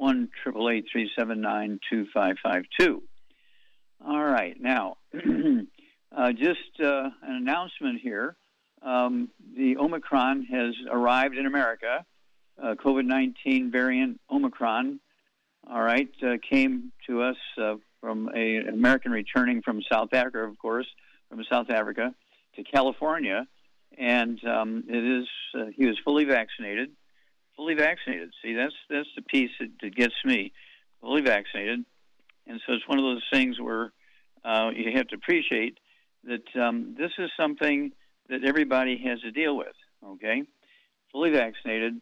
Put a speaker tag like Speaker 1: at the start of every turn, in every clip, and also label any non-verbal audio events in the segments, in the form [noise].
Speaker 1: 1 379 2552. All right, now, [clears throat] uh, just uh, an announcement here. Um, the Omicron has arrived in America. Uh, COVID 19 variant Omicron, all right, uh, came to us uh, from a, an American returning from South Africa, of course, from South Africa to California and um, it is uh, he was fully vaccinated, fully vaccinated. See, that's that's the piece that, that gets me, fully vaccinated, and so it's one of those things where uh, you have to appreciate that um, this is something that everybody has to deal with. Okay, fully vaccinated,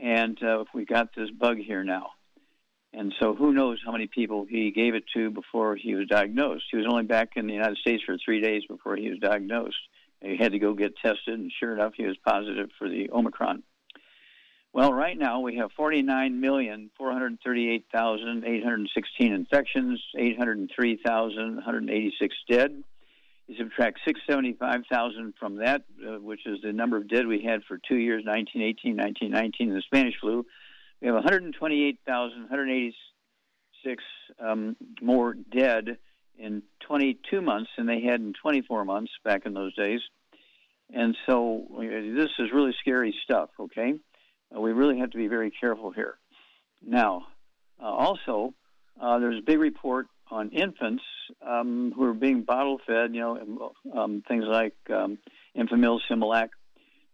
Speaker 1: and uh, we got this bug here now. And so, who knows how many people he gave it to before he was diagnosed? He was only back in the United States for three days before he was diagnosed. He had to go get tested, and sure enough, he was positive for the Omicron. Well, right now we have 49,438,816 infections, 803,186 dead. You subtract 675,000 from that, uh, which is the number of dead we had for two years, 1918, 1919, in the Spanish flu. We have 128,186 um, more dead in 22 months than they had in 24 months back in those days. And so this is really scary stuff, okay? Uh, we really have to be very careful here. Now, uh, also, uh, there's a big report on infants um, who are being bottle fed, you know, um, things like um, Enfamil, Similac.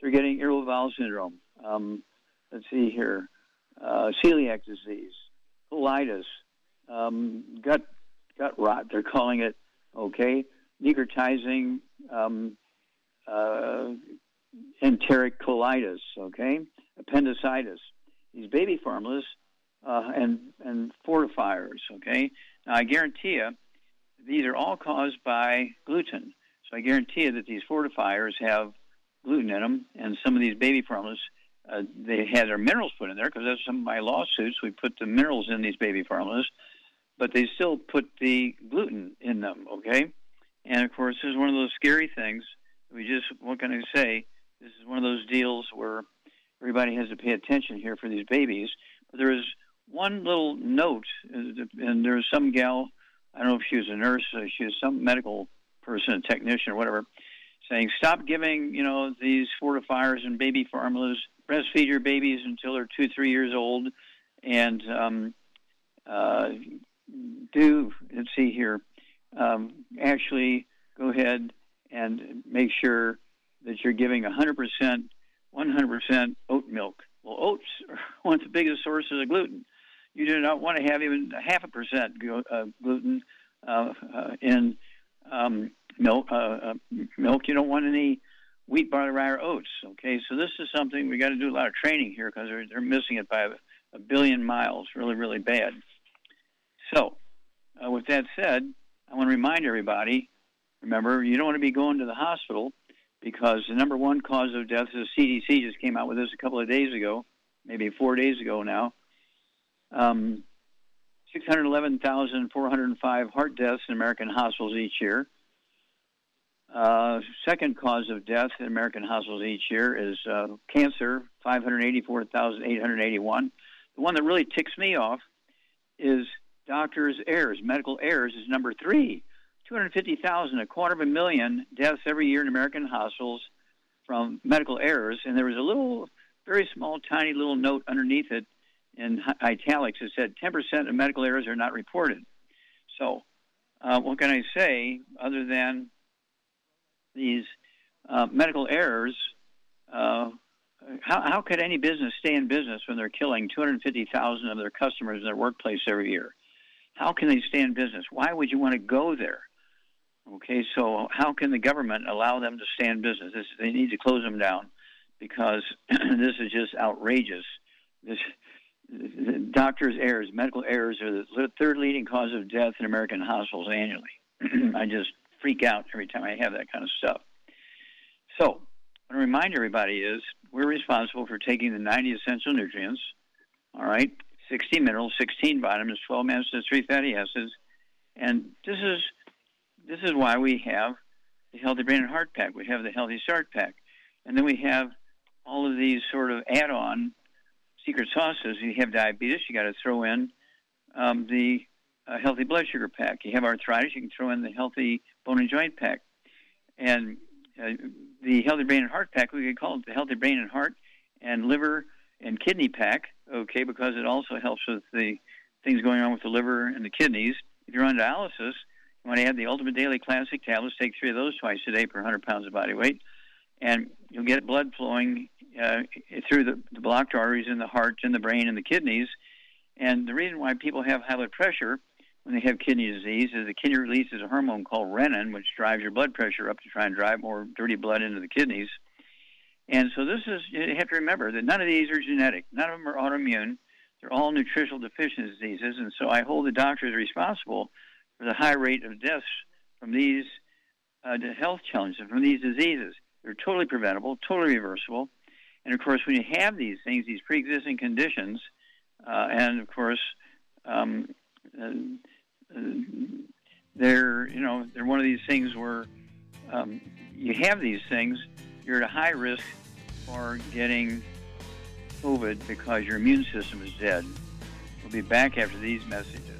Speaker 1: They're getting irritable bowel syndrome. Um, let's see here, uh, celiac disease, colitis, um, gut gut rot. They're calling it okay, necrotizing um, uh, enteric colitis, okay, appendicitis. These baby formulas uh, and and fortifiers, okay. Now I guarantee you, these are all caused by gluten. So I guarantee you that these fortifiers have gluten in them, and some of these baby formulas. Uh, they had their minerals put in there because that's some of my lawsuits. We put the minerals in these baby formulas, but they still put the gluten in them, okay? And of course, this is one of those scary things. We just, what can I say? This is one of those deals where everybody has to pay attention here for these babies. But there is one little note, and there was some gal, I don't know if she was a nurse, she was some medical person, a technician or whatever, saying, stop giving, you know, these fortifiers and baby formulas. Breastfeed your babies until they're two, three years old, and um, uh, do, let's see here, um, actually go ahead and make sure that you're giving 100%, 100% oat milk. Well, oats are [laughs] one of the biggest sources of gluten. You do not want to have even half a percent uh, gluten uh, uh, in um, milk. Uh, uh, milk. You don't want any wheat, barley, rye, or oats. Okay, so this is something we got to do a lot of training here because they're, they're missing it by a, billion miles. Really, really bad. So, uh, with that said, I want to remind everybody remember, you don't want to be going to the hospital because the number one cause of death is CDC just came out with this a couple of days ago, maybe four days ago now. Um, 611,405 heart deaths in American hospitals each year. Uh, second cause of death in American hospitals each year is uh, cancer, 584,881. The one that really ticks me off is doctors' errors. Medical errors is number three. 250,000, a quarter of a million deaths every year in American hospitals from medical errors. And there was a little very small, tiny little note underneath it in italics that said 10% of medical errors are not reported. So, uh, what can I say other than these uh, medical errors? Uh, how, how could any business stay in business when they're killing 250,000 of their customers in their workplace every year? How can they stay in business? Why would you want to go there? Okay, so how can the government allow them to stay in business? This, they need to close them down because [clears throat] this is just outrageous. This doctors' errors, medical errors, are the third leading cause of death in American hospitals annually. [clears throat] I just freak out every time I have that kind of stuff. So, what I remind everybody is we're responsible for taking the 90 essential nutrients, all right, 60 minerals, 16 vitamins, 12 acids, 3 fatty acids, and this is this is why we have the Healthy Brain and Heart Pack. We have the Healthy Start Pack, and then we have all of these sort of add-on secret sauces. You have diabetes, you got to throw in um, the uh, Healthy Blood Sugar Pack. You have arthritis, you can throw in the Healthy Bone and Joint Pack, and uh, the Healthy Brain and Heart Pack. We could call it the Healthy Brain and Heart and Liver and Kidney Pack. Okay, because it also helps with the things going on with the liver and the kidneys. If you're on dialysis, you want to add the Ultimate Daily Classic tablets. Take three of those twice a day per 100 pounds of body weight, and you'll get blood flowing uh, through the, the blocked arteries in the heart and the brain and the kidneys. And the reason why people have high blood pressure when they have kidney disease is the kidney releases a hormone called renin, which drives your blood pressure up to try and drive more dirty blood into the kidneys. And so this is you have to remember that none of these are genetic, none of them are autoimmune. They're all nutritional deficiency diseases, and so I hold the doctors responsible for the high rate of deaths from these uh, health challenges, and from these diseases. They're totally preventable, totally reversible. And of course, when you have these things, these pre-existing conditions, uh, and of course, um, uh, they're you know they're one of these things where um, you have these things, you're at a high risk for getting COVID because your immune system is dead. We'll be back after these messages.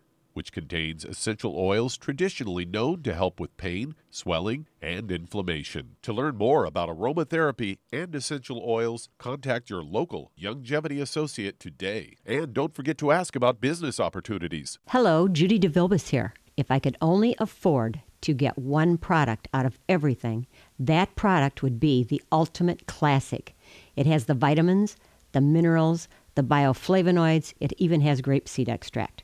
Speaker 2: which contains essential oils traditionally known to help with pain, swelling, and inflammation. To learn more about aromatherapy and essential oils, contact your local Youngevity associate today. And don't forget to ask about business opportunities.
Speaker 3: Hello, Judy DeVilbus here. If I could only afford to get one product out of everything, that product would be the Ultimate Classic. It has the vitamins, the minerals, the bioflavonoids, it even has grapeseed extract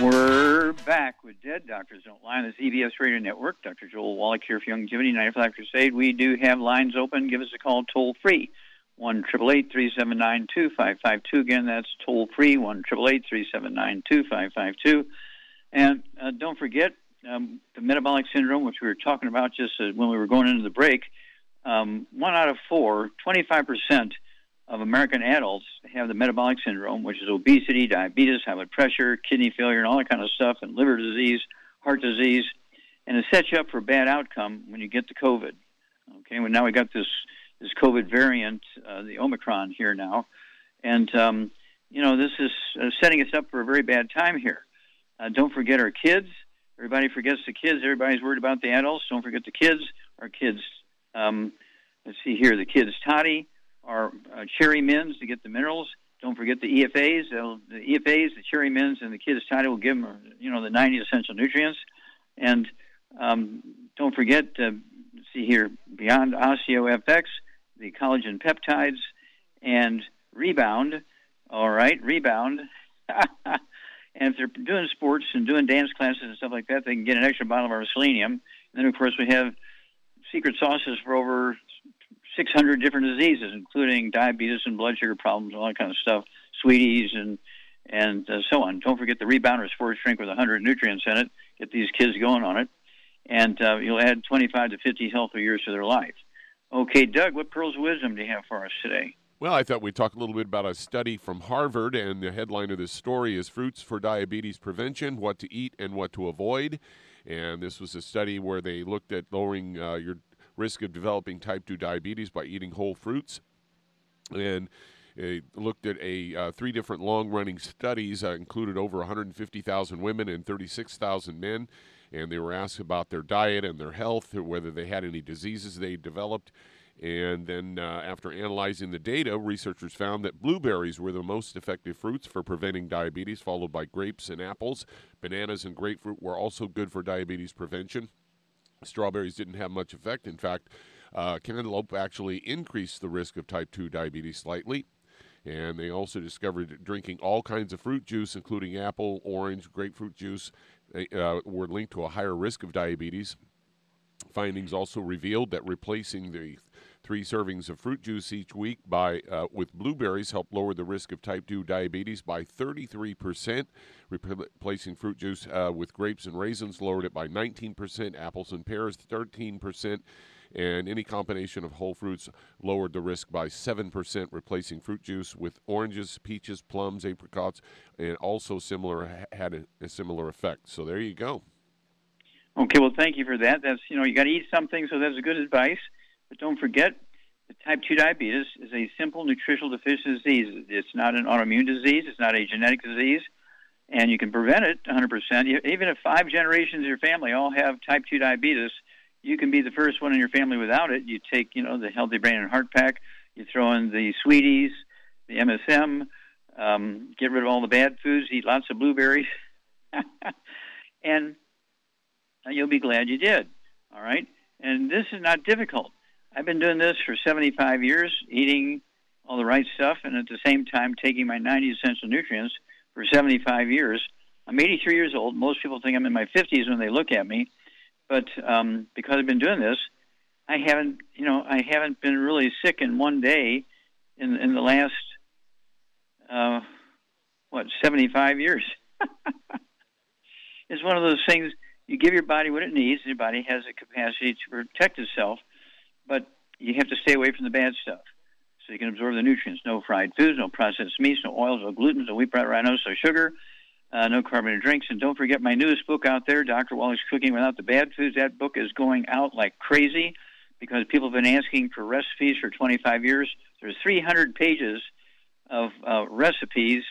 Speaker 1: We're back with Dead Doctors Don't Lie on the ZBS Radio Network. Dr. Joel Wallach here for Youngevity 95 Crusade. We do have lines open. Give us a call toll free. 1 379 2552. Again, that's toll free 1 379 2552. And uh, don't forget um, the metabolic syndrome, which we were talking about just uh, when we were going into the break. Um, one out of four, 25% of American adults have the metabolic syndrome, which is obesity, diabetes, high blood pressure, kidney failure, and all that kind of stuff, and liver disease, heart disease, and it sets you up for a bad outcome when you get the COVID. Okay, well now we got this this COVID variant, uh, the Omicron here now, and um, you know this is uh, setting us up for a very bad time here. Uh, don't forget our kids. Everybody forgets the kids. Everybody's worried about the adults. Don't forget the kids. Our kids. Um, let's see here. The kids toddy are uh, cherry mints to get the minerals. Don't forget the EFAs. They'll, the EFAs, the cherry mints, and the kids' toddy will give them, you know, the 90 essential nutrients. And um, don't forget, uh, see here, Beyond Osteo FX, the collagen peptides, and Rebound. All right, Rebound. [laughs] and if they're doing sports and doing dance classes and stuff like that, they can get an extra bottle of our selenium. And then, of course, we have secret sauces for over 600 different diseases, including diabetes and blood sugar problems, all that kind of stuff, sweeties and and uh, so on. Don't forget the rebounder sports drink with 100 nutrients in it. Get these kids going on it, and uh, you'll add 25 to 50 healthy years to their life. Okay, Doug, what pearls of wisdom do you have for us today?
Speaker 2: Well, I thought we'd talk a little bit about a study from Harvard, and the headline of this story is Fruits for Diabetes Prevention What to Eat and What to Avoid. And this was a study where they looked at lowering uh, your risk of developing type 2 diabetes by eating whole fruits. And it looked at a uh, three different long-running studies, uh, included over 150,000 women and 36,000 men, and they were asked about their diet and their health, or whether they had any diseases they developed. And then, uh, after analyzing the data, researchers found that blueberries were the most effective fruits for preventing diabetes, followed by grapes and apples. Bananas and grapefruit were also good for diabetes prevention. Strawberries didn't have much effect. In fact, uh, cantaloupe actually increased the risk of type 2 diabetes slightly. And they also discovered drinking all kinds of fruit juice, including apple, orange, grapefruit juice, uh, were linked to a higher risk of diabetes. Findings also revealed that replacing the three servings of fruit juice each week by uh, with blueberries helped lower the risk of type 2 diabetes by 33%. Replacing fruit juice uh, with grapes and raisins lowered it by 19%. Apples and pears 13%. And any combination of whole fruits lowered the risk by 7%, replacing fruit juice with oranges, peaches, plums, apricots, and also similar had a, a similar effect. So there you go.
Speaker 1: Okay, well, thank you for that. That's you know you got to eat something, so that's good advice. But don't forget, the type 2 diabetes is a simple nutritional deficiency disease. It's not an autoimmune disease, it's not a genetic disease, and you can prevent it 100%. Even if five generations of your family all have type 2 diabetes, you can be the first one in your family without it. You take, you know, the Healthy Brain and Heart Pack, you throw in the sweeties, the MSM, um, get rid of all the bad foods, eat lots of blueberries, [laughs] and you'll be glad you did. All right? And this is not difficult. I've been doing this for 75 years, eating all the right stuff, and at the same time taking my 90 essential nutrients for 75 years. I'm 83 years old. Most people think I'm in my 50s when they look at me, but um, because I've been doing this, I haven't, you know, I haven't been really sick in one day in in the last uh, what 75 years. [laughs] it's one of those things you give your body what it needs. Your body has the capacity to protect itself but you have to stay away from the bad stuff so you can absorb the nutrients. No fried foods, no processed meats, no oils, no gluten, no wheat, bread, rhinos, no sugar, uh, no carbonated drinks. And don't forget my newest book out there, Dr. Wallach's Cooking Without the Bad Foods. That book is going out like crazy because people have been asking for recipes for 25 years. There's 300 pages of uh, recipes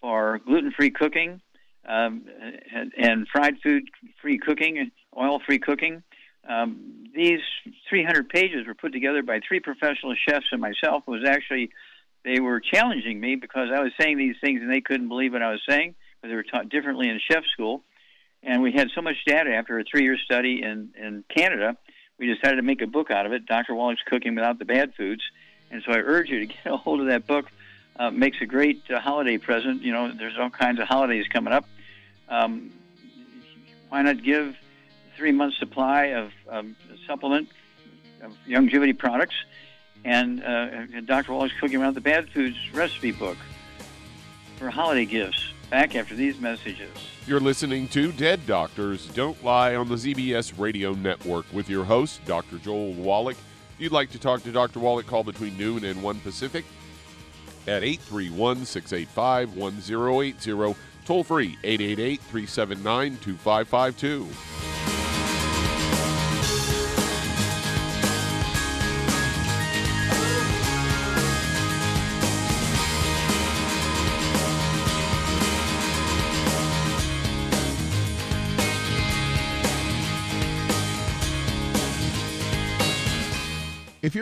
Speaker 1: for gluten-free cooking um, and, and fried food-free cooking, oil-free cooking. Um, these 300 pages were put together by three professional chefs and myself. It was actually they were challenging me because I was saying these things and they couldn't believe what I was saying because they were taught differently in chef school. And we had so much data after a three-year study in in Canada, we decided to make a book out of it. Dr. Wallach's Cooking Without the Bad Foods. And so I urge you to get a hold of that book. Uh, makes a great uh, holiday present. You know, there's all kinds of holidays coming up. Um, why not give three months supply of um, supplement of Youngevity products? And, uh, and Dr. Wallach's cooking around the bad foods recipe book for holiday gifts. Back after these messages.
Speaker 2: You're listening to Dead Doctors Don't Lie on the ZBS Radio Network with your host, Dr. Joel Wallach. If you'd like to talk to Dr. Wallach, call between noon and 1 Pacific at 831 685 1080. Toll free 888 379 2552.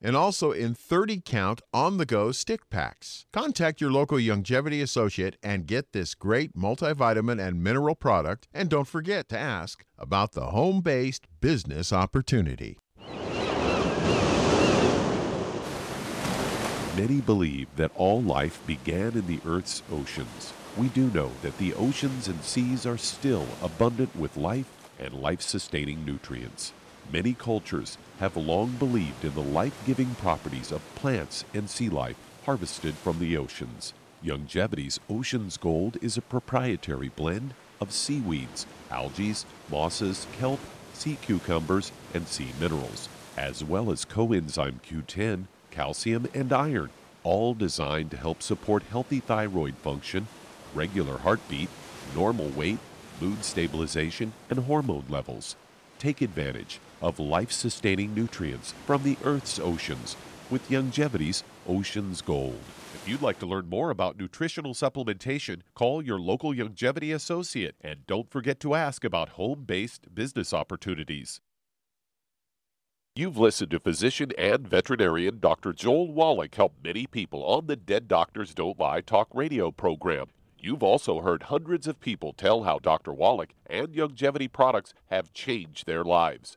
Speaker 4: and also in 30 count on the go stick packs. Contact your local Youngevity associate and get this great multivitamin and mineral product. And don't forget to ask about the home based business opportunity.
Speaker 2: Many believe that all life began in the Earth's oceans. We do know that the oceans and seas are still abundant with life and life sustaining nutrients. Many cultures have long believed in the life giving properties of plants and sea life harvested from the oceans. Youngevity's Ocean's Gold is a proprietary blend of seaweeds, algae, mosses, kelp, sea cucumbers, and sea minerals, as well as coenzyme Q10, calcium, and iron, all designed to help support healthy thyroid function, regular heartbeat, normal weight, mood stabilization, and hormone levels. Take advantage of life sustaining nutrients from the Earth's oceans with Youngevity's Ocean's Gold. If you'd like to learn more about nutritional supplementation, call your local Youngevity associate and don't forget to ask about home based business opportunities. You've listened to physician and veterinarian Dr. Joel Wallach help many people on the Dead Doctors Don't Lie talk radio program. You've also heard hundreds of people tell how Dr. Wallach and Youngevity products have changed their lives.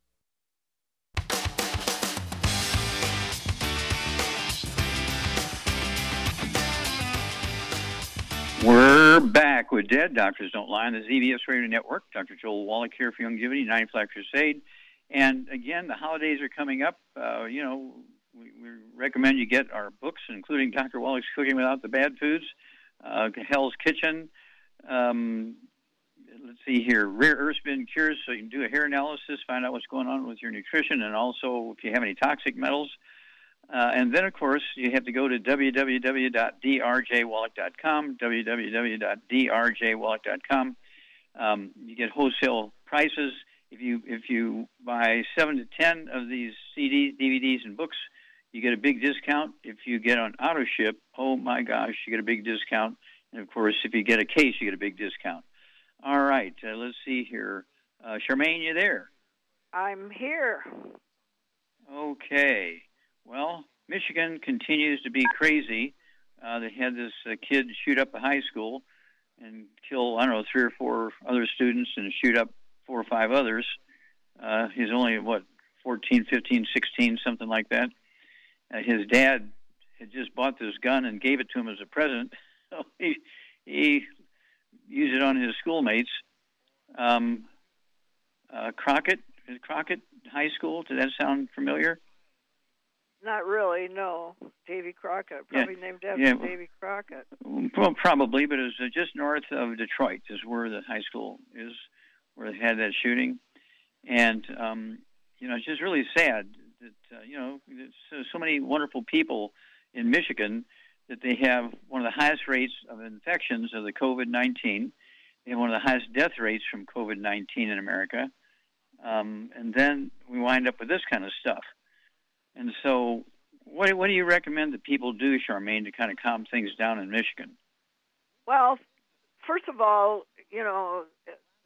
Speaker 1: We're back with Dead Doctors Don't Lie on the ZBS Radio Network. Dr. Joel Wallach here for Youngevity, 9 Flat Crusade. And again, the holidays are coming up. Uh, you know, we, we, recommend you get our books, including Dr. Wallach's Cooking Without the Bad Foods, uh, Hell's Kitchen. Um, let's see here, rare earth spin cures, so you can do a hair analysis, find out what's going on with your nutrition, and also if you have any toxic metals. Uh, and then, of course, you have to go to www.drjwallach.com, www.drjwallach.com. Um, you get wholesale prices. If you if you buy seven to ten of these CDs, DVDs, and books, you get a big discount. If you get on auto ship, oh my gosh, you get a big discount. And of course, if you get a case, you get a big discount. All right, uh, let's see here. Uh, Charmaine, you there?
Speaker 5: I'm here.
Speaker 1: Okay. Well, Michigan continues to be crazy. Uh, they had this uh, kid shoot up a high school, and kill I don't know three or four other students and shoot up four or five others. Uh, he's only what 14, 15, 16, something like that. Uh, his dad had just bought this gun and gave it to him as a present. [laughs] So he he used it on his schoolmates. Um, uh, Crockett, Crockett High School. Does that sound familiar?
Speaker 5: Not really, no. Davy Crockett, probably
Speaker 1: Yeah,
Speaker 5: named after
Speaker 1: yeah.
Speaker 5: Davy Crockett.
Speaker 1: Well, probably, but it was uh, just north of Detroit is where the high school is, where they had that shooting, and um, you know it's just really sad that uh, you know so, so many wonderful people in Michigan that they have one of the highest rates of infections of the COVID-19. They have one of the highest death rates from COVID-19 in America, um, and then we wind up with this kind of stuff. And so, what, what do you recommend that people do, Charmaine, to kind of calm things down in Michigan?
Speaker 5: Well, first of all, you know,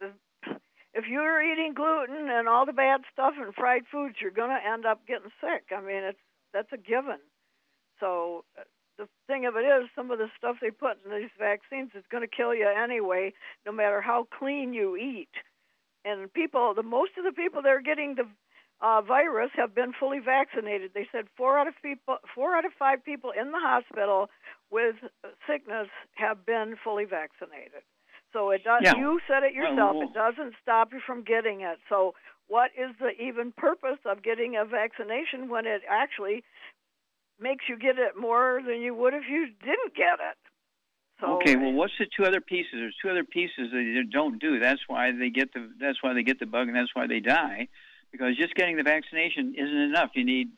Speaker 5: if you're eating gluten and all the bad stuff and fried foods, you're going to end up getting sick. I mean, it's that's a given. So uh, the thing of it is, some of the stuff they put in these vaccines is going to kill you anyway, no matter how clean you eat. And people, the most of the people that are getting the uh, virus have been fully vaccinated. They said four out of people, four out of five people in the hospital with sickness have been fully vaccinated. So it does.
Speaker 1: Yeah.
Speaker 5: You said it yourself. it doesn't stop you from getting it. So what is the even purpose of getting a vaccination when it actually makes you get it more than you would if you didn't get it? So
Speaker 1: okay, well, what's the two other pieces? There's two other pieces that they don't do. That's why they get the that's why they get the bug, and that's why they die. Because just getting the vaccination isn't enough. You need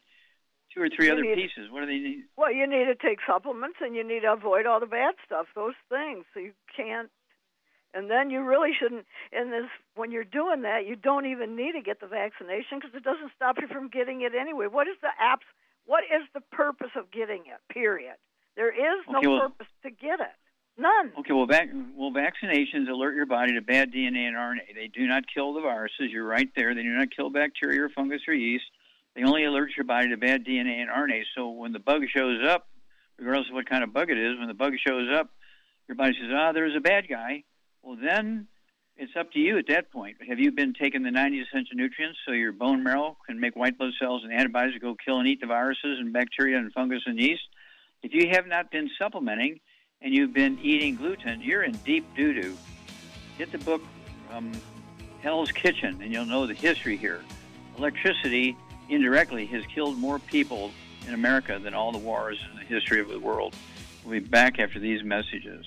Speaker 1: two or three
Speaker 5: You
Speaker 1: other
Speaker 5: need-
Speaker 1: pieces. What do they need?
Speaker 5: Well, you need to take supplements and you need to avoid all the bad stuff, those things. So you can't. And then you really shouldn't. And this, when you're doing that, you don't even need to get the vaccination because it doesn't stop you from getting it anyway. What is the apps? What is the purpose of getting it? Period. There is no
Speaker 1: Okay, well-
Speaker 5: purpose to get it. None.
Speaker 1: Okay, well, vac- well, vaccinations alert your body to bad DNA and RNA. They do not kill the viruses. You're right there. They do not kill bacteria or fungus or yeast. They only alert your body to bad DNA and RNA. So when the bug shows up, regardless of what kind of bug it is, when the bug shows up, your body says, "Ah, there's a bad guy." Well, then it's up to you at that point. Have you been taking the 90 essential nutrients so your bone marrow can make white blood cells and antibodies to go kill and eat the viruses and bacteria and fungus and yeast? If you have not been supplementing and you've been eating gluten, you're in deep doo doo. Get the book um, Hell's Kitchen, and you'll know the history here. Electricity indirectly has killed more people in America than all the wars in the history of the world. We'll be back after these messages.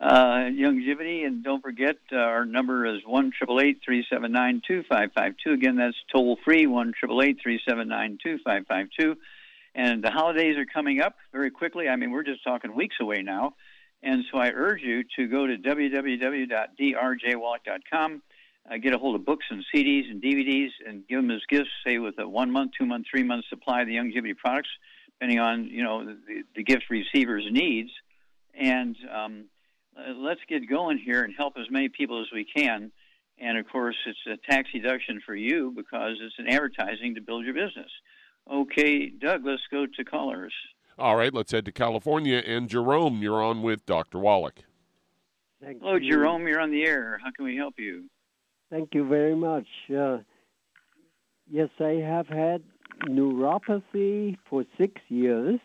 Speaker 1: uh, Youngevity, and don't forget uh, our number is one triple eight three seven nine two five five two. Again, that's toll free one triple eight three seven nine two five five two. And the holidays are coming up very quickly. I mean, we're just talking weeks away now. And so I urge you to go to www.drjwallach.com uh, get a hold of books and CDs and DVDs and give them as gifts, say with a one month, two month, three month supply of the Youngevity products, depending on you know the, the gift receiver's needs. And um, uh, let's get going here and help as many people as we can. And of course, it's a tax deduction for you because it's an advertising to build your business. Okay, Doug, let's go to callers.
Speaker 2: All right, let's head to California. And Jerome, you're on with Dr. Wallach.
Speaker 6: Thank
Speaker 1: Hello,
Speaker 6: you.
Speaker 1: Jerome. You're on the air. How can we help you?
Speaker 6: Thank you very much. Uh, yes, I have had neuropathy for six years.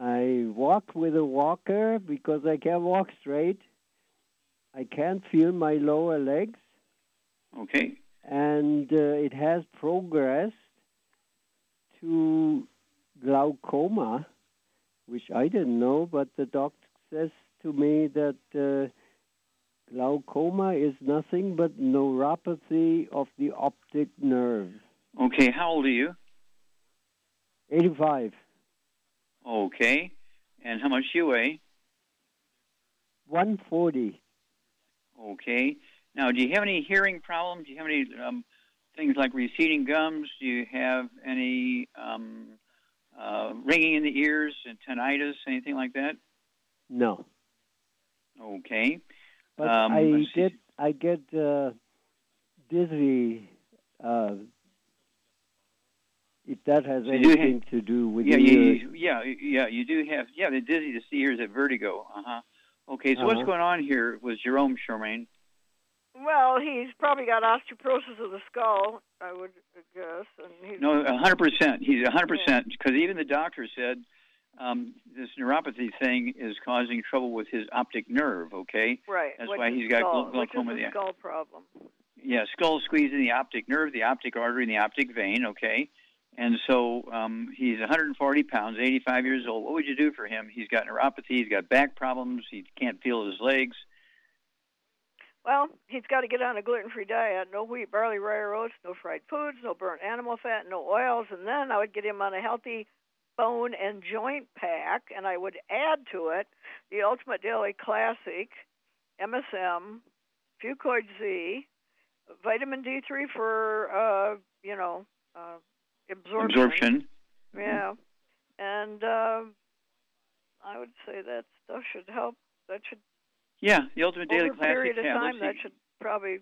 Speaker 6: I walk with a walker because I can't walk straight. I can't feel my lower legs,
Speaker 1: Okay.
Speaker 6: and uh, it has progressed to glaucoma, which I didn't know, but the doctor says to me that. Uh, Glaucoma is nothing but neuropathy of the optic nerve.
Speaker 1: Okay. How old are you?
Speaker 6: 85.
Speaker 1: Okay. And how much you weigh?
Speaker 6: 140.
Speaker 1: Okay. Now, do you have any hearing problems? Do you have any um, things like receding gums? Do you have any um, uh, ringing in the ears and tinnitus, anything like that?
Speaker 6: No.
Speaker 1: Okay.
Speaker 6: But
Speaker 1: Um,
Speaker 6: I get I get uh, dizzy uh, if that has
Speaker 1: So you do
Speaker 6: anything to do with
Speaker 1: yeah,
Speaker 6: the
Speaker 1: you, yeah, yeah. You do have yeah the dizzy to see here is at vertigo. Uh huh. Okay. So what's
Speaker 6: Uh-huh.
Speaker 1: going on here with Jerome Charmaine?
Speaker 5: Well, he's probably got osteoporosis of the skull, I would guess, and he's
Speaker 1: No, a hundred percent. He's a hundred percent because even the doctor said um, this neuropathy thing is causing trouble with his optic nerve. Okay.
Speaker 5: right.
Speaker 1: That's
Speaker 5: which
Speaker 1: why he's got
Speaker 5: skull,
Speaker 1: glaucoma
Speaker 5: Which is
Speaker 1: there.
Speaker 5: skull problem.
Speaker 1: yeah, skull squeezing the optic nerve, the optic artery, and the optic vein. Okay, and so um, he's 140 pounds, 85 years old. What would you do for him? He's got neuropathy. He's got back problems. He can't feel his legs.
Speaker 5: Well, he's got to get on a gluten-free diet. No wheat, barley, rye, oats, no fried foods, no burnt animal fat, no oils, and then I would get him on a healthy bone and joint pack, and I would add to it the Ultimate Daily Classic, MSM, Fucoid Z, vitamin D3 for uh, you know uh, absorption.
Speaker 1: Absorption.
Speaker 5: Yeah, and uh, I would say that stuff should help. That should
Speaker 1: Yeah, the Ultimate Daily
Speaker 5: over a
Speaker 1: Classic
Speaker 5: period of time. That should probably.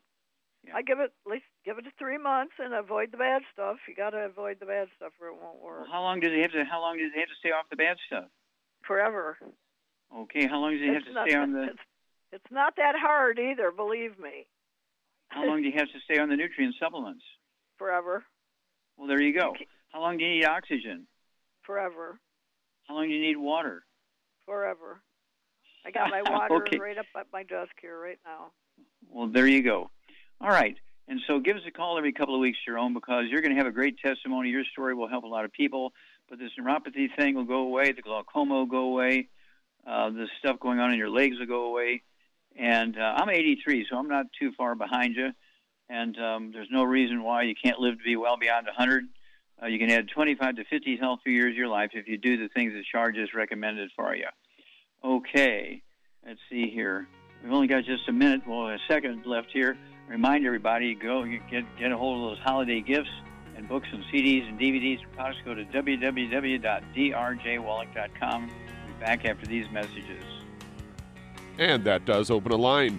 Speaker 1: Yeah.
Speaker 5: I give it at least give it three months and avoid the bad stuff. You got to avoid the bad stuff or it won't work
Speaker 1: Well, how long does he have to? How long does he have to stay off the bad stuff?
Speaker 5: forever.
Speaker 1: Okay, how long does he have to
Speaker 5: not,
Speaker 1: stay on the?
Speaker 5: It's, it's not that hard either. Believe me.
Speaker 1: How long do you have to stay on the nutrient supplements?
Speaker 5: Forever,
Speaker 1: Well, there you go.
Speaker 5: Okay.
Speaker 1: How long do you need oxygen?
Speaker 5: forever,
Speaker 1: How long do you need water?
Speaker 5: forever. I got my [laughs] water
Speaker 1: Okay.
Speaker 5: right up at my desk here right now.
Speaker 1: Well, there you go. All right. And so give us a call every couple of weeks, Jerome, because you're going to have a great testimony. Your story will help a lot of people. But this neuropathy thing will go away. The glaucoma will go away. Uh, the stuff going on in your legs will go away. And uh, I'm 83, so I'm not too far behind you. And um, there's no reason why you can't live to be well beyond 100. Uh, you can add 25 to 50 healthy years of your life if you do the things that Char just recommended for you. Okay, let's see here. We've only got just a minute, well, a second left here. Remind everybody, go get get a hold of those holiday gifts and books and CDs and DVDs and products. Go to www.drjwallach.com. We'll back after these messages.
Speaker 2: And that does open a line.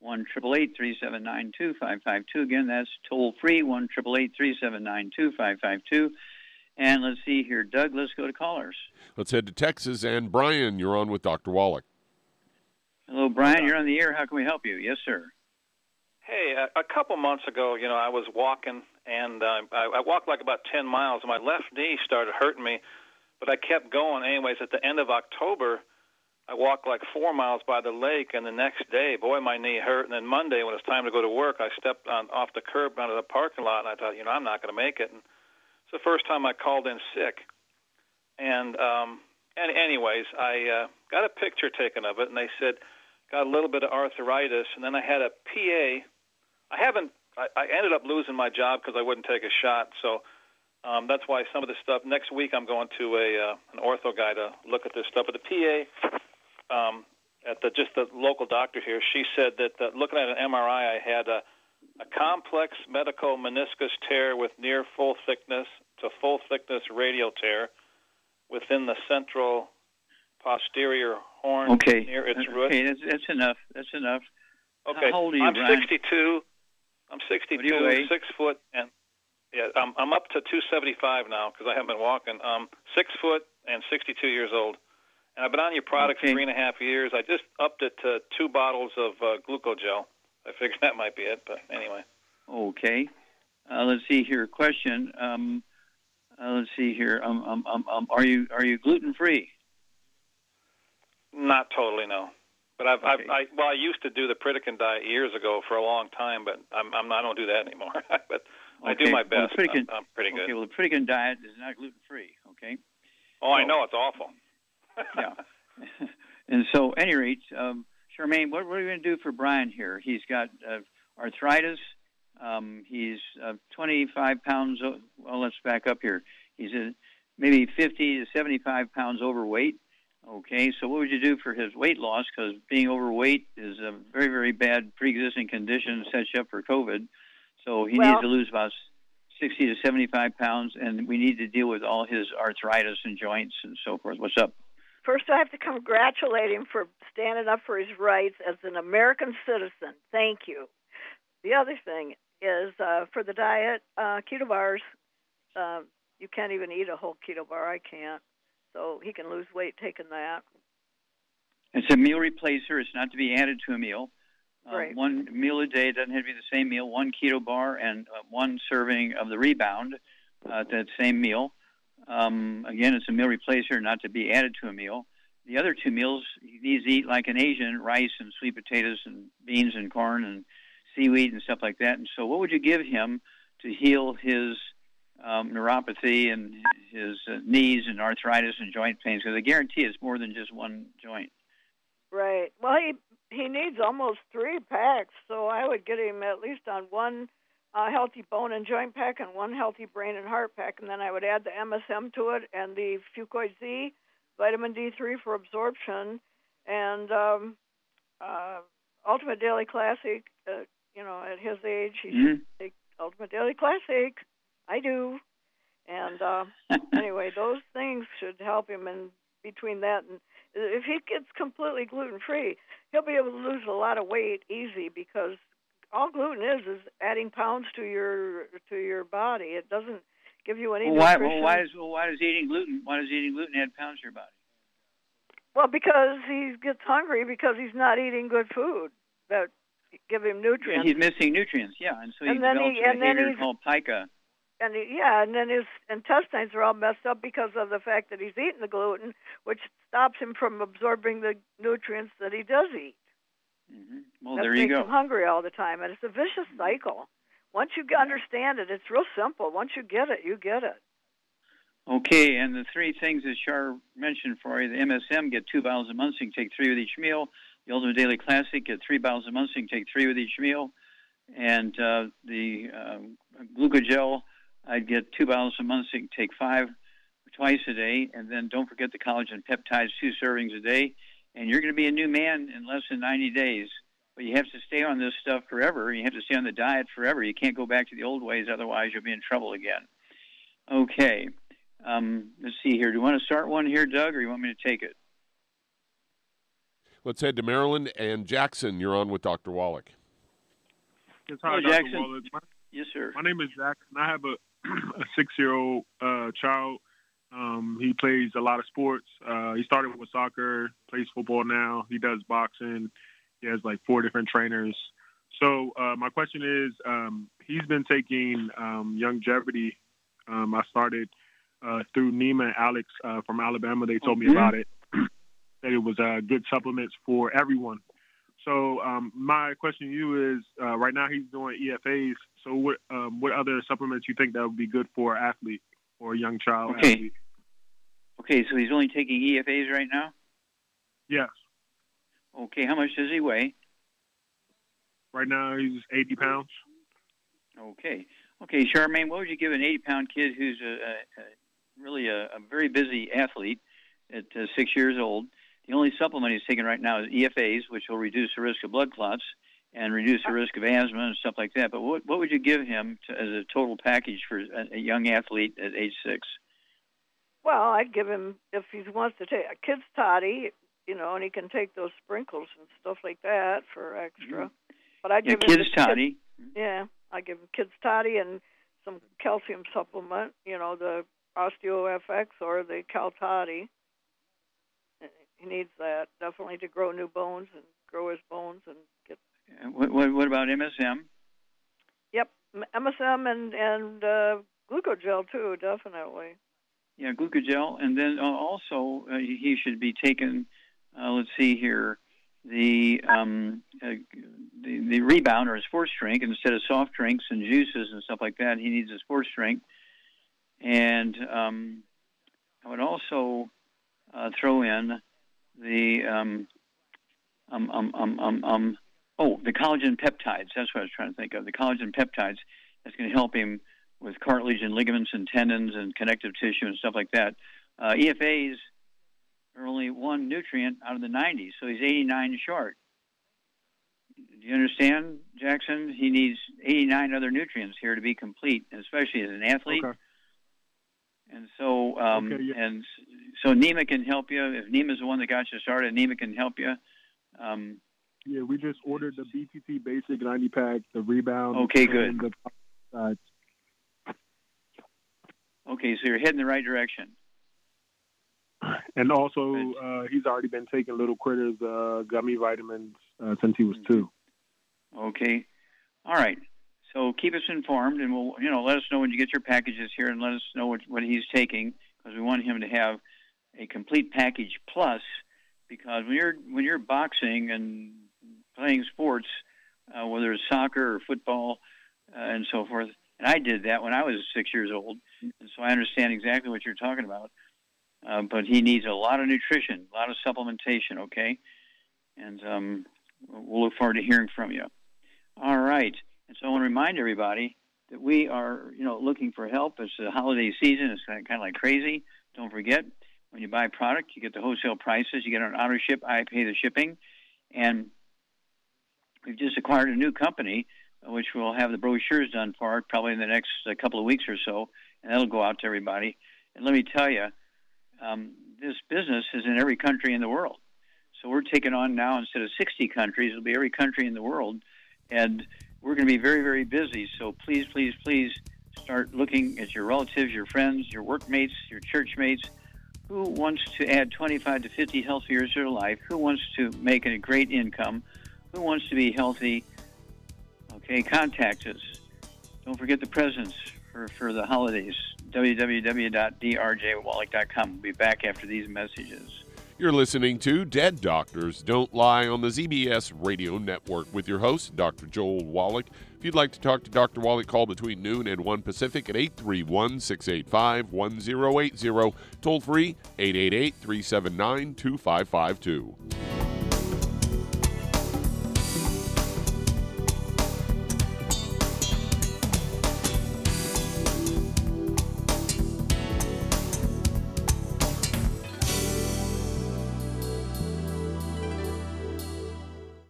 Speaker 1: 1 379 2552. Again, that's toll free, 1 379 2552. And let's see here, Doug, let's go to callers.
Speaker 2: Let's head to Texas. And Brian, you're on with Dr. Wallach.
Speaker 1: Hello, Brian. You're on the air. How can we help you? Yes, sir.
Speaker 7: Hey, a, a couple months ago, you know, I was walking and uh, I, I walked like about 10 miles. and My left knee started hurting me, but I kept going. Anyways, at the end of October, I walked like four miles by the lake, and the next day, boy, my knee hurt. And then Monday, when it was time to go to work, I stepped on off the curb onto the parking lot, and I thought, you know, I'm not going to make it. And it's the first time I called in sick. And um, and anyways, I uh, got a picture taken of it, and they said got a little bit of arthritis, and then I had a PA. I haven't I, I ended up losing my job because I wouldn't take a shot. So um, that's why some of this stuff. Next week, I'm going to a uh, an ortho guy to look at this stuff. But the PA um, at the just the local doctor here, she said that uh, looking at an MRI, I had a, a complex medial meniscus tear with near full thickness to full thickness radial tear within the central posterior horn
Speaker 1: Okay.
Speaker 7: near its root.
Speaker 1: Okay, that's, that's enough. That's enough.
Speaker 7: Okay,
Speaker 1: How old are you,
Speaker 7: I'm
Speaker 1: Brian?
Speaker 7: 62. I'm 62,
Speaker 1: What do you
Speaker 7: six foot, and yeah, I'm I'm up to 275 now because I haven't been walking. Um, six foot and 62 years old, and I've been on your product
Speaker 1: Okay.
Speaker 7: for three and a half years. I just upped it to two bottles of uh, glucogel. I figured [laughs] that might be it, but anyway.
Speaker 1: Okay. Uh, let's see here. Question. Um, uh, let's see here. Um, um, um, um, are you are you gluten free?
Speaker 7: Not totally, no. But I've,
Speaker 1: Okay.
Speaker 7: I've I well, I used to do the Pritikin diet years ago for a long time, but I'm, I'm I don't do that anymore. [laughs] but I do my best.
Speaker 1: the Pritikin-
Speaker 7: I'm, I'm pretty good.
Speaker 1: Okay. Well, the Pritikin diet is not gluten free. Okay.
Speaker 7: oh, I know it's awful.
Speaker 1: Yeah. [laughs] and so, any rate, um, Charmaine, what, what are we going to do for Brian here? He's got uh, arthritis. Um, he's uh, 25 pounds. Well, let's back up here. He's uh, maybe 50 to 75 pounds overweight. Okay, so what would you do for his weight loss? Because being overweight is a very, very bad pre-existing condition, sets you up for COVID. So he
Speaker 5: Well-
Speaker 1: needs to lose about 60 to 75 pounds, and we need to deal with all his arthritis and joints and so forth. What's up?
Speaker 5: First, I have to congratulate him for standing up for his rights as an American citizen. Thank you. The other thing is uh, for the diet, uh, keto bars. Uh, you can't even eat a whole keto bar. I can't. So he can lose weight taking that.
Speaker 1: It's a meal replacer. It's not to be added to a meal. Uh,
Speaker 5: Right.
Speaker 1: One meal a day doesn't have to be the same meal. One keto bar and uh, one serving of the rebound uh, that same meal. Um, again, it's a meal replacer, not to be added to a meal. The other two meals he needs to eat like an Asian: rice and sweet potatoes and beans and corn and seaweed and stuff like that. And so, what would you give him to heal his um, neuropathy and his uh, knees and arthritis and joint pains? Because I guarantee it's more than just one joint.
Speaker 5: Right. Well, he he needs almost three packs, so I would get him at least on one uh, healthy bone and joint pack and one healthy brain and heart pack, and then I would add the MSM to it and the Fucoid Z, vitamin D3 for absorption, and um, uh, Ultimate Daily Classic. Uh, you know, at his age, he
Speaker 1: Mhm.
Speaker 5: should take Ultimate Daily Classic. I do, and uh, [laughs] anyway, those things should help him. And between that and if he gets completely gluten free, he'll be able to lose a lot of weight easy because all gluten is is adding pounds to your to your body. It doesn't give you any
Speaker 1: Well, why,
Speaker 5: nutrition.
Speaker 1: well, why does well, why does eating gluten why does eating gluten add pounds to your body?
Speaker 5: Well, because he gets hungry because he's not eating good food that give him nutrients.
Speaker 1: He's missing nutrients, yeah, and so he
Speaker 5: And
Speaker 1: develops
Speaker 5: he-
Speaker 1: a
Speaker 5: and
Speaker 1: behavior
Speaker 5: he's-
Speaker 1: called pica.
Speaker 5: and he, yeah, and then his intestines are all messed up because of the fact that he's eating the gluten, which stops him from absorbing the nutrients that he does eat.
Speaker 1: Hmm Well,
Speaker 5: that
Speaker 1: there you go.
Speaker 5: hungry all the time, and it's a vicious cycle. Once you understand it, it's real simple. Once you get it, you get it.
Speaker 1: Okay, and the three things that Char mentioned for you, the MSM, get two bottles a month, so you can take three with each meal. The Ultimate Daily Classic, get three bottles a month, so you can take three with each meal. And uh, the um, Glucogel, I'd get two bottles a month, so you can take five twice a day. And then don't forget the collagen peptides, two servings a day. And you're going to be a new man in less than 90 days. But you have to stay on this stuff forever. You have to stay on the diet forever. You can't go back to the old ways, otherwise you'll be in trouble again. Okay. Um, let's see here. Do you want to start one here, Doug, or you want me to take it?
Speaker 2: Let's head to Maryland and Jackson. You're on with Dr. Wallach.
Speaker 8: Yes, hi,
Speaker 1: Hello,
Speaker 8: Dr.
Speaker 1: Jackson.
Speaker 8: Wallace. My,
Speaker 1: Yes, sir.
Speaker 8: my name is Jackson. I have a, [clears throat] a six-year-old uh, child. Um, he plays a lot of sports. Uh, he started with soccer, plays football now. He does boxing. He has like four different trainers. So uh, my question is, um, he's been taking um, Youngevity. Um, I started uh, through Nima and Alex uh, from Alabama. They told me
Speaker 1: Mhm.
Speaker 8: about it. [clears throat] that it was uh, good supplements for everyone. So um, my question to you is, uh, right now he's doing EFAs. So what um, what other supplements you think that would be good for an athlete or a young child
Speaker 1: Okay.
Speaker 8: athlete?
Speaker 1: Okay, so he's only taking EFAs right now?
Speaker 8: Yes.
Speaker 1: Okay, how much does he weigh?
Speaker 8: Right now he's 80 pounds.
Speaker 1: Okay. Okay, Charmaine, what would you give an 80 pound kid who's a, a, a really a, a, very busy athlete at uh, six years old? The only supplement he's taking right now is EFAs, which will reduce the risk of blood clots and reduce the risk of asthma and stuff like that. But what, what would you give him to, as a total package for a, a young athlete at age six?
Speaker 5: Well, I'd give him if he wants to take a kid's toddy, you know, and he can take those sprinkles and stuff like that for extra. Mm-hmm. But I give
Speaker 1: yeah,
Speaker 5: give
Speaker 1: kids toddy.
Speaker 5: Yeah, I give him kids toddy and some calcium supplement, you know, the OsteoFX or the Cal toddy. He needs that definitely to grow new bones and grow his bones and get.
Speaker 1: What what, what about MSM?
Speaker 5: Yep, MSM and and uh, glucogel too, definitely.
Speaker 1: Yeah, glucogel, and then uh, also uh, he should be taking. Uh, let's see here, the um, uh, the, the rebound or a sports drink instead of soft drinks and juices and stuff like that. He needs a sports drink, and um, I would also uh, throw in the um, um, um, um, um, um, oh the collagen peptides. That's what I was trying to think of. The collagen peptides that's going to help him with cartilage and ligaments and tendons and connective tissue and stuff like that. Uh, EFAs are only one nutrient out of the 90, so he's 89 short. Do you understand, Jackson? He needs 89 other nutrients here to be complete, especially as an athlete.
Speaker 8: Okay.
Speaker 1: And so, um,
Speaker 8: okay, yeah.
Speaker 1: and so NEMA can help you. If NEMA is the one that got you started, NEMA can help you. Um,
Speaker 8: yeah, we just ordered the BTT Basic 90 pack, the rebound.
Speaker 1: Okay, good.
Speaker 8: The, uh,
Speaker 1: okay, so you're heading the right direction.
Speaker 8: And also, uh, he's already been taking Little Critters uh, gummy vitamins uh, since he was two.
Speaker 1: Okay, all right. So keep us informed, and we'll you know let us know when you get your packages here, and let us know what what he's taking because we want him to have a complete package plus. Because when you're when you're boxing and playing sports, uh, whether it's soccer or football uh, and so forth, and I did that when I was six years old, so I understand exactly what you're talking about. Uh, but he needs a lot of nutrition, a lot of supplementation. Okay, and um, we'll look forward to hearing from you. All right, and so I want to remind everybody that we are, you know, looking for help. It's the holiday season. It's kind of like crazy. Don't forget, when you buy a product, you get the wholesale prices. You get an auto ship. I pay the shipping, and we've just acquired a new company, which will have the brochures done for it probably in the next uh, couple of weeks or so, and that'll go out to everybody. And let me tell you, um, this business is in every country in the world. So we're taking on now instead of 60 countries, it'll be every country in the world, and we're going to be very, very busy. So please, please, please start looking at your relatives, your friends, your workmates, your church mates. Who wants to add 25 to 50 healthy years to their life? Who wants to make a great income? Who wants to be healthy? Okay, contact us. Don't forget the presents for, for the holidays. www.drjwallach.com. We'll be back after these messages.
Speaker 2: You're listening to Dead Doctors Don't Lie on the ZBS Radio Network with your host, Dr. Joel Wallach. If you'd like to talk to Dr. Wallach, call between noon and 1 Pacific at 831 685 1080. Toll free 888 379 2552.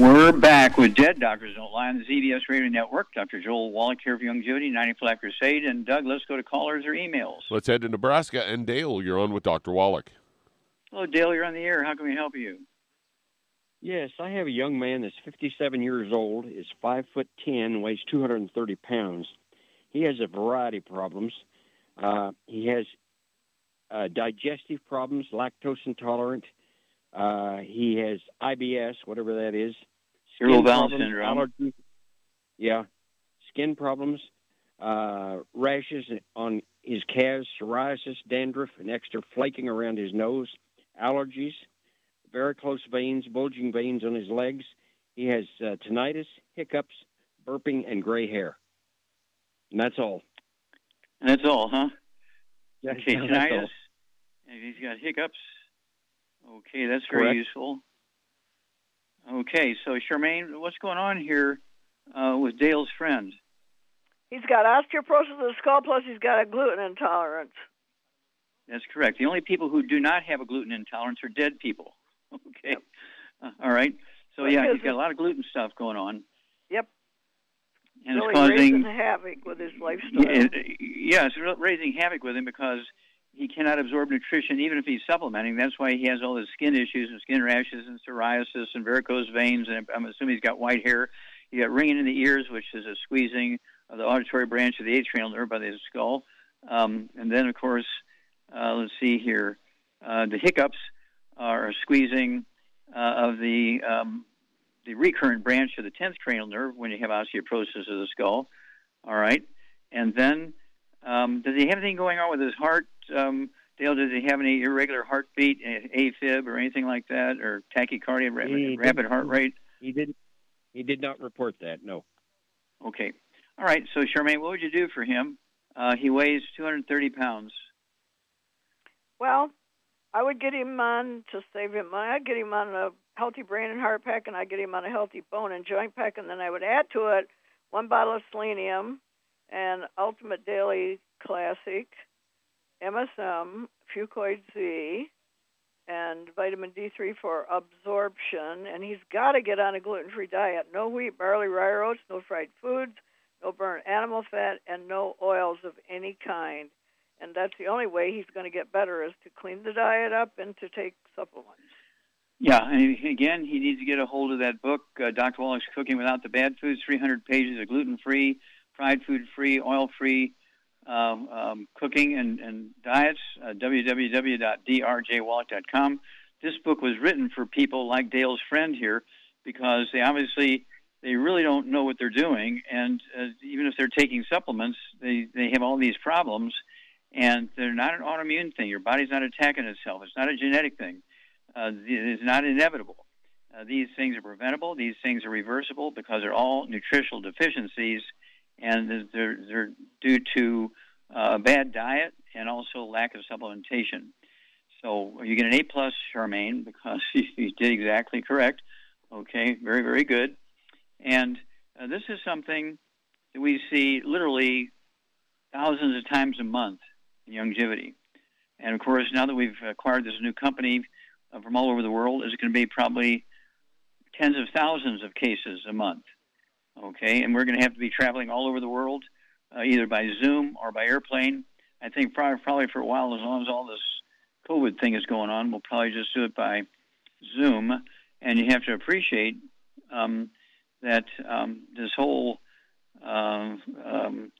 Speaker 1: We're back with Dead Doctors Don't Lie on the ZBS Radio Network. Dr. Joel Wallach here for Youngevity, 90 Flat Crusade. And Doug, let's go to callers or emails.
Speaker 2: Let's head to Nebraska. And Dale, you're on with Dr. Wallach.
Speaker 1: Hello, Dale. You're on the air. How can we help you?
Speaker 9: Yes, I have a young man that's 57 years old, is five foot ten, weighs 230 pounds. He has a variety of problems. Uh, he has uh, digestive problems, lactose intolerant. Uh, he has IBS, whatever that is.
Speaker 1: Irritable bowel
Speaker 9: problems,
Speaker 1: syndrome.
Speaker 9: allergies. Yeah, skin problems, uh, rashes on his calves, psoriasis, dandruff, and extra flaking around his nose, allergies, varicose veins, bulging veins on his legs. He has uh, tinnitus, hiccups, burping, and gray hair. And that's all.
Speaker 1: And that's all, huh?
Speaker 9: Yeah,
Speaker 1: Okay, [laughs] tinnitus.
Speaker 9: all.
Speaker 1: And he's got hiccups. Okay, that's very
Speaker 9: Correct.
Speaker 1: useful. Okay, so Charmaine, what's going on here uh, with Dale's friend?
Speaker 5: He's got osteoporosis of the skull, plus he's got a gluten intolerance.
Speaker 1: That's correct. The only people who do not have a gluten intolerance are dead people. [laughs] Okay. Uh, all right. So
Speaker 5: Well,
Speaker 1: yeah, he's got a lot of gluten stuff going on,
Speaker 5: Yep.
Speaker 1: and
Speaker 5: really
Speaker 1: it's causing
Speaker 5: raising havoc with his lifestyle.
Speaker 1: Yeah, yeah, it's raising havoc with him because he cannot absorb nutrition even if he's supplementing. That's why he has all his skin issues and skin rashes and psoriasis and varicose veins. And I'm assuming he's got white hair. You got ringing in the ears, which is a squeezing of the auditory branch of the atrial nerve by the skull. Um, and then, of course, uh, let's see here, uh, the hiccups are a squeezing uh, of the um, the recurrent branch of the 10th cranial nerve when you have osteoporosis of the skull. All right. And then, um, does he have anything going on with his heart? Um, Dale, does he have any irregular heartbeat, a- AFib, or anything like that, or tachycardia, ra-
Speaker 9: He
Speaker 1: rapid heart rate?
Speaker 9: He didn't. He did not report that. No.
Speaker 1: Okay. All right. So, Charmaine, what would you do for him? Uh, he weighs 230 pounds.
Speaker 5: Well, I would get him on to save him money. I'd get him on a healthy brain and heart pack, and I'd get him on a healthy bone and joint pack, and then I would add to it one bottle of selenium and Ultimate Daily Classic, MSM, Fucoid Z, and vitamin D3 for absorption. And he's got to get on a gluten-free diet: no wheat, barley, rye oats, no fried foods, no burnt animal fat, and no oils of any kind and that's the only way he's going to get better is to clean the diet up and to take supplements.
Speaker 1: Yeah, and again, he needs to get a hold of that book, uh, Dr. Wallach's Cooking Without the Bad Foods, 300 pages of gluten-free, fried food-free, oil-free um, um, cooking and, and diets, uh, www.drjwallach.com. This book was written for people like Dale's friend here because they obviously they really don't know what they're doing, and uh, even if they're taking supplements, they, they have all these problems, and they're not an autoimmune thing. Your body's not attacking itself. It's not a genetic thing uh, is not inevitable. Uh, these things are preventable. These things are reversible because they're all nutritional deficiencies, and they're, they're due to uh, a bad diet and also lack of supplementation. So you get an A plus, Charmaine, because [laughs] you did exactly correct. Okay, very very good. And uh, this is something that we see literally thousands of times a month in Youngevity. And of course, now that we've acquired this new company, uh, from all over the world is going to be probably tens of thousands of cases a month. Okay, and we're going to have to be traveling all over the world, uh, either by Zoom or by airplane. I think probably, probably for a while, as long as all this COVID thing is going on, we'll probably just do it by Zoom. And you have to appreciate um, that um, this whole um, um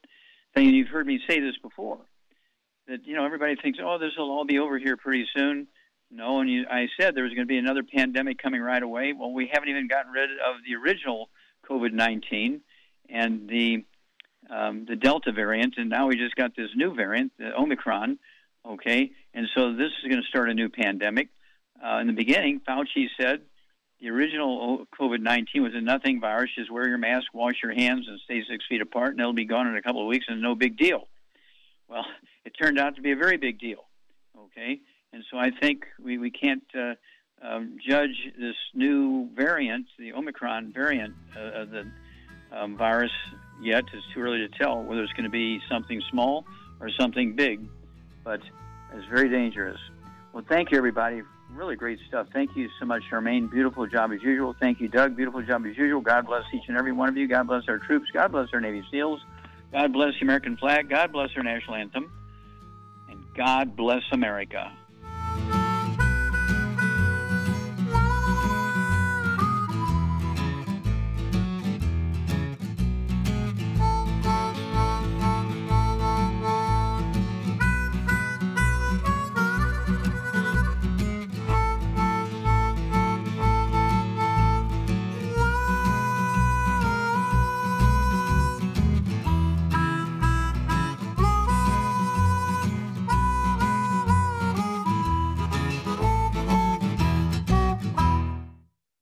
Speaker 1: thing, you've heard me say this before, that, you know, everybody thinks, oh, this will all be over here pretty soon. No, and you, I said there was going to be another pandemic coming right away. Well, we haven't even gotten rid of the original COVID 19 and the um, the Delta variant, and now we just got this new variant, the Omicron. Okay, and so this is going to start a new pandemic. Uh, in the beginning, Fauci said the original COVID 19 was a nothing virus. Just wear your mask, wash your hands, and stay six feet apart, and it'll be gone in a couple of weeks, and no big deal. Well, [laughs] it turned out to be a very big deal. Okay, and so I think we, we can't uh, um, judge this new variant, the Omicron variant uh, of the um, virus, yet. It's too early to tell whether it's going to be something small or something big, but it's very dangerous. Well, thank you, everybody. Really great stuff. Thank you so much, Charmaine. Beautiful job as usual. Thank you, Doug. Beautiful job as usual. God bless each and every one of you. God bless our troops. God bless our Navy SEALs. God bless the American flag. God bless our national anthem. And God bless America.